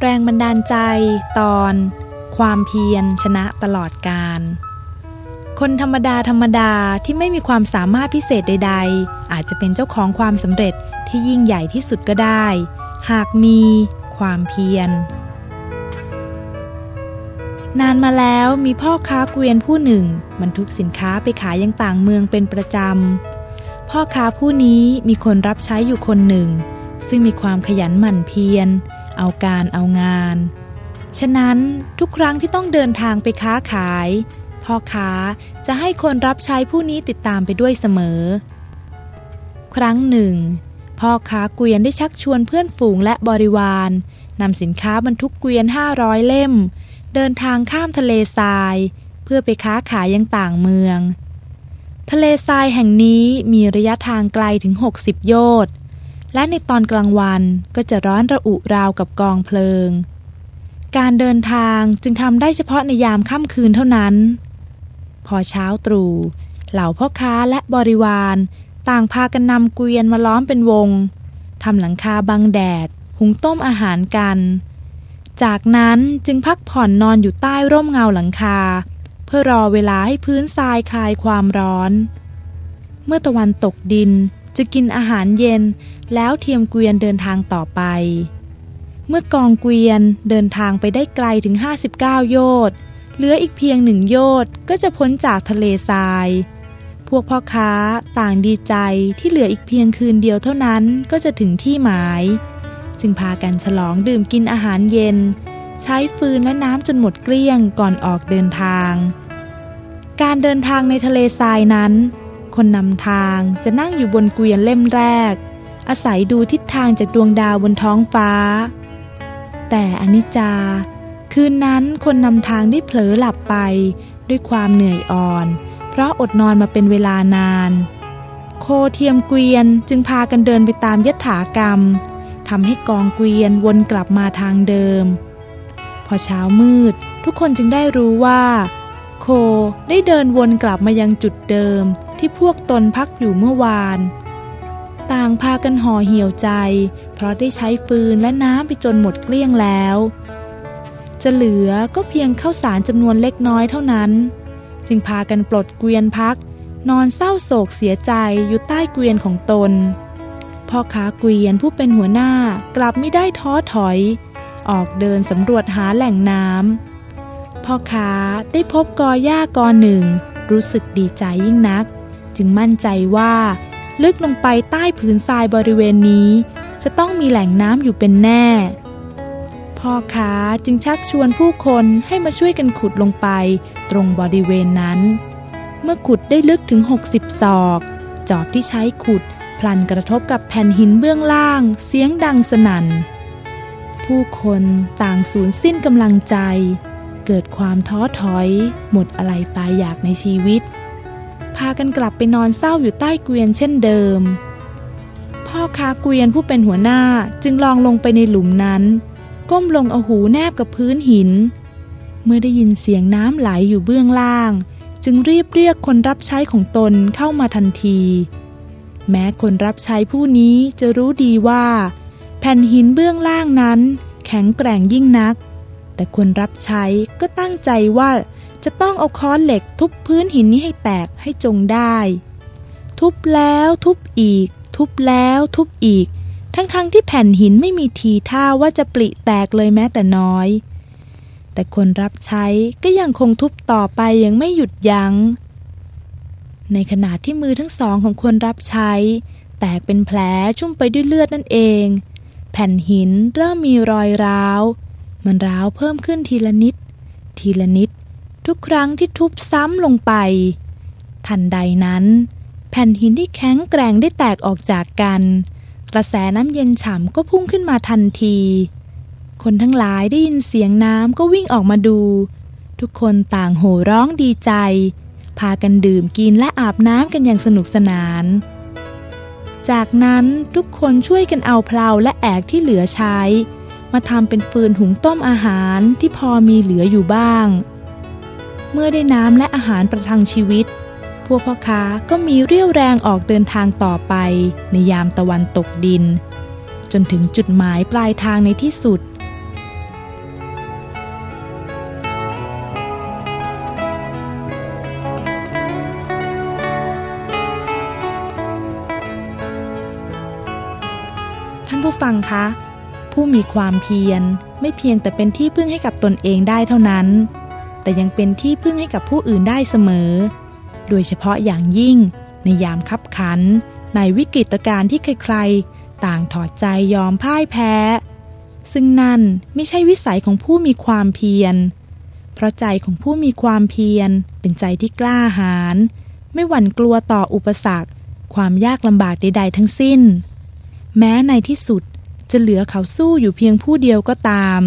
แรงบันดาลใจ ตอน ความเพียรชนะตลอดการ คนธรรมดาธรรมดาที่ไม่มีความสามารถพิเศษใด ๆ อาจจะเป็นเจ้าของความสำเร็จที่ยิ่งใหญ่ที่สุดก็ได้ หากมีความเพียร นานมาแล้วมีพ่อค้าเกวียนผู้หนึ่งบรรทุกสินค้าไปขายยังต่างเมืองเป็นประจำ พ่อค้าผู้นี้มีคนรับใช้อยู่คนหนึ่ง ซึ่งมีความขยันหมั่นเพียร เอาการเอางาน ฉะนั้นทุกครั้งที่ต้องเดินทางไปค้าขายพ่อค้าจะให้คนรับใช้ผู้นี้ติดตามไปด้วยเสมอ ครั้งหนึ่ง พ่อค้าเกวียนได้ชักชวนเพื่อนฝูงและบริวารนำสินค้าบรรทุกเกวียน 500 เล่ม เดินทางข้ามทะเลทราย เพื่อไปค้าขายยังต่างเมือง ทะเลทรายแห่งนี้มีระยะทางไกลถึง 60 โยชน์ และในตอนกลางวันก็จะร้อนระอุราวกับกองเพลิง การเดินทางจึงทำได้เฉพาะในยามค่ำคืนเท่านั้น พอเช้าตรู่เหล่าพ่อค้าและบริวารต่างพากันนำเกวียนมาล้อมเป็นวงทำหลังคาบังแดด หุงต้มอาหารกัน จากนั้นจึงพักผ่อนนอนอยู่ใต้ร่มเงาหลังคา เพื่อรอเวลาให้พื้นทรายคลายความร้อน เมื่อตะวันตกดิน จะกินอาหารเย็นแล้วเทียมเกวียนเดินทางต่อไป เมื่อกองเกวียนเดินทางไปได้ไกลถึง 59 โยชน์เหลืออีกเพียงหนึ่งโยชน์ก็จะพ้นจากทะเลทราย พวกพ่อค้าต่างดีใจที่เหลืออีกเพียงคืนเดียวเท่านั้นก็จะถึงที่หมาย จึงพากันฉลองดื่มกินอาหารเย็น ใช้ฟืนและน้ำจนหมดเกลี้ยงก่อนออกเดินทาง การเดินทางในทะเลทรายนั้น คนนำทางจะนั่งอยู่บนเกวียนเล่มแรก อาศัยดูทิศทางจากดวงดาวบนท้องฟ้า แต่อนิจจา คืนนั้นคนนำทางได้เผลอหลับไปด้วยความเหนื่อยอ่อน เพราะอดนอนมาเป็นเวลานาน โคเทียมเกวียนจึงพากันเดินไปตามยถากรรมทำให้กองเกวียนวนกลับมาทางเดิม พอเช้ามืด ทุกคนจึงได้รู้ว่า โคได้เดินวนกลับมายังจุดเดิม ที่พวกตนพักอยู่เมื่อวาน ต่างพากันห่อเหี่ยวใจ เพราะได้ใช้ฟืนและน้ำไปจนหมดเกลี้ยงแล้ว จะเหลือก็เพียงข้าวสารจำนวนเล็กน้อยเท่านั้น จึงพากันปลดเกวียนพัก นอนเศร้าโศกเสียใจอยู่ใต้เกวียนของตนพ่อค้าเกวียนผู้เป็นหัวหน้ากลับไม่ได้ท้อถอย ออกเดินสำรวจหาแหล่งน้ำพ่อค้าได้พบกอหญ้ากอหนึ่ง รู้สึกดีใจยิ่งนัก จึงมั่นใจว่า ลึกลงไปใต้ผืนทรายบริเวณนี้ จะต้องมีแหล่งน้ำอยู่เป็นแน่ พ่อค้าจึงชักชวนผู้คนให้มาช่วยกันขุดลงไป ตรงบริเวณนั้น เมื่อขุดได้ลึกถึง 60 ศอก จอบที่ใช้ขุดพลันกระทบกับแผ่นหินเบื้องล่าง เสียงดังสนั่น ผู้คนต่างสูญสิ้นกำลังใจ เกิดความท้อถอย หมดอะไรตายอยากในชีวิต พากันกลับไปนอนเศร้าอยู่ใต้เกวียนเช่นเดิม พ่อค้าเกวียนผู้เป็นหัวหน้าจึงลองลงไปในหลุมนั้น ก้มลงเอาหูแนบกับพื้นหิน เมื่อได้ยินเสียงน้ำไหลอยู่เบื้องล่าง จึงรีบเรียกคนรับใช้ของตนเข้ามาทันที แม้คนรับใช้ผู้นี้จะรู้ดีว่า แผ่นหินเบื้องล่างนั้น แข็งแกร่งยิ่งนัก แต่คนรับใช้ก็ตั้งใจว่า จะต้องเอาค้อนเหล็กทุบพื้นหินนี้ให้แตกให้จงได้ ทุบแล้วทุบอีก ทุบแล้วทุบอีก ทั้งๆทที่แผ่นหินไม่มีทีท่าว่าจะปลิแตกเลยแม้แต่น้อย แต่คนรับใช้ก็ยังคงทุบต่อไปยังไม่หยุดยัง้ง ในขณะที่มือทั้งสองของคนรับใช้ แตกเป็นแผลชุ่มไปด้วยเลือดนั่นเอง แผ่นหินเริ่มมีรอยร้าว มันร้าวเพิ่มขึ้นทีละนิด ทีละนิด ทุกครั้งที่ทุบซ้ำลงไป ทันใดนั้น แผ่นหินที่แข็งแกร่งได้แตกออกจากกัน กระแสน้ำเย็นฉ่ำก็พุ่งขึ้นมาทันที คนทั้งหลายได้ยินเสียงน้ำก็วิ่งออกมาดู ทุกคนต่างโห่ร้องดีใจ พากันดื่มกินและอาบน้ำกันอย่างสนุกสนาน จากนั้นทุกคนช่วยกันเอาเพลาและแอกที่เหลือใช้ มาทำเป็นฟืนหุงต้มอาหารที่พอมีเหลืออยู่บ้าง เมื่อได้น้ำและอาหารประทังชีวิต พวกพ่อค้าก็มีเรี่ยวแรงออกเดินทางต่อไป ในยามตะวันตกดิน จนถึงจุดหมายปลายทางในที่สุดท่านผู้ฟังคะ ผู้มีความเพียรไม่เพียงแต่เป็นที่พึ่งให้กับตนเองได้เท่านั้น แต่ยังเป็นที่พึ่งให้กับผู้อื่นได้เสมอ โดยเฉพาะอย่างยิ่ง ในยามคับขัน ในวิกฤตการณ์ที่ใครๆ ต่างถอดใจยอมพ่ายแพ้ ซึ่งนั่นไม่ใช่วิสัยของผู้มีความเพียร เพราะใจของผู้มีความเพียร เป็นใจที่กล้าหาญไม่หวั่นกลัวต่ออุปสรรค ความยากลำบากใด ๆ ทั้งสิ้น แม้ในที่สุดจะเหลือเขาสู้อยู่เพียงผู้เดียวก็ตาม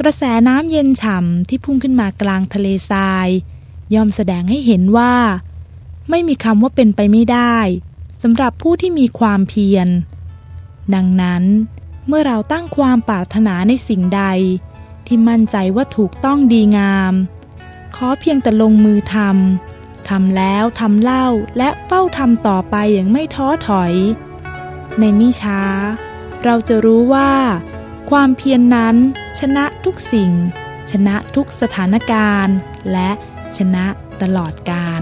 กระแสน้ำเย็นฉ่ำที่พุ่งขึ้นมากลางทะเลทราย ย่อมแสดงให้เห็นว่า ไม่มีคำว่าเป็นไปไม่ได้สำหรับผู้ที่มีความเพียร ดังนั้น เมื่อเราตั้งความปรารถนาในสิ่งใด ที่มั่นใจว่าถูกต้องดีงาม ขอเพียงแต่ลงมือทำทำแล้วทำเล่าและเฝ้าทำต่อไปอย่างไม่ท้อถอย ในมิช้า เราจะรู้ว่า ความเพียรนนั้น ชนะทุกสิ่ง ชนะทุกสถานการณ์ และชนะตลอดการ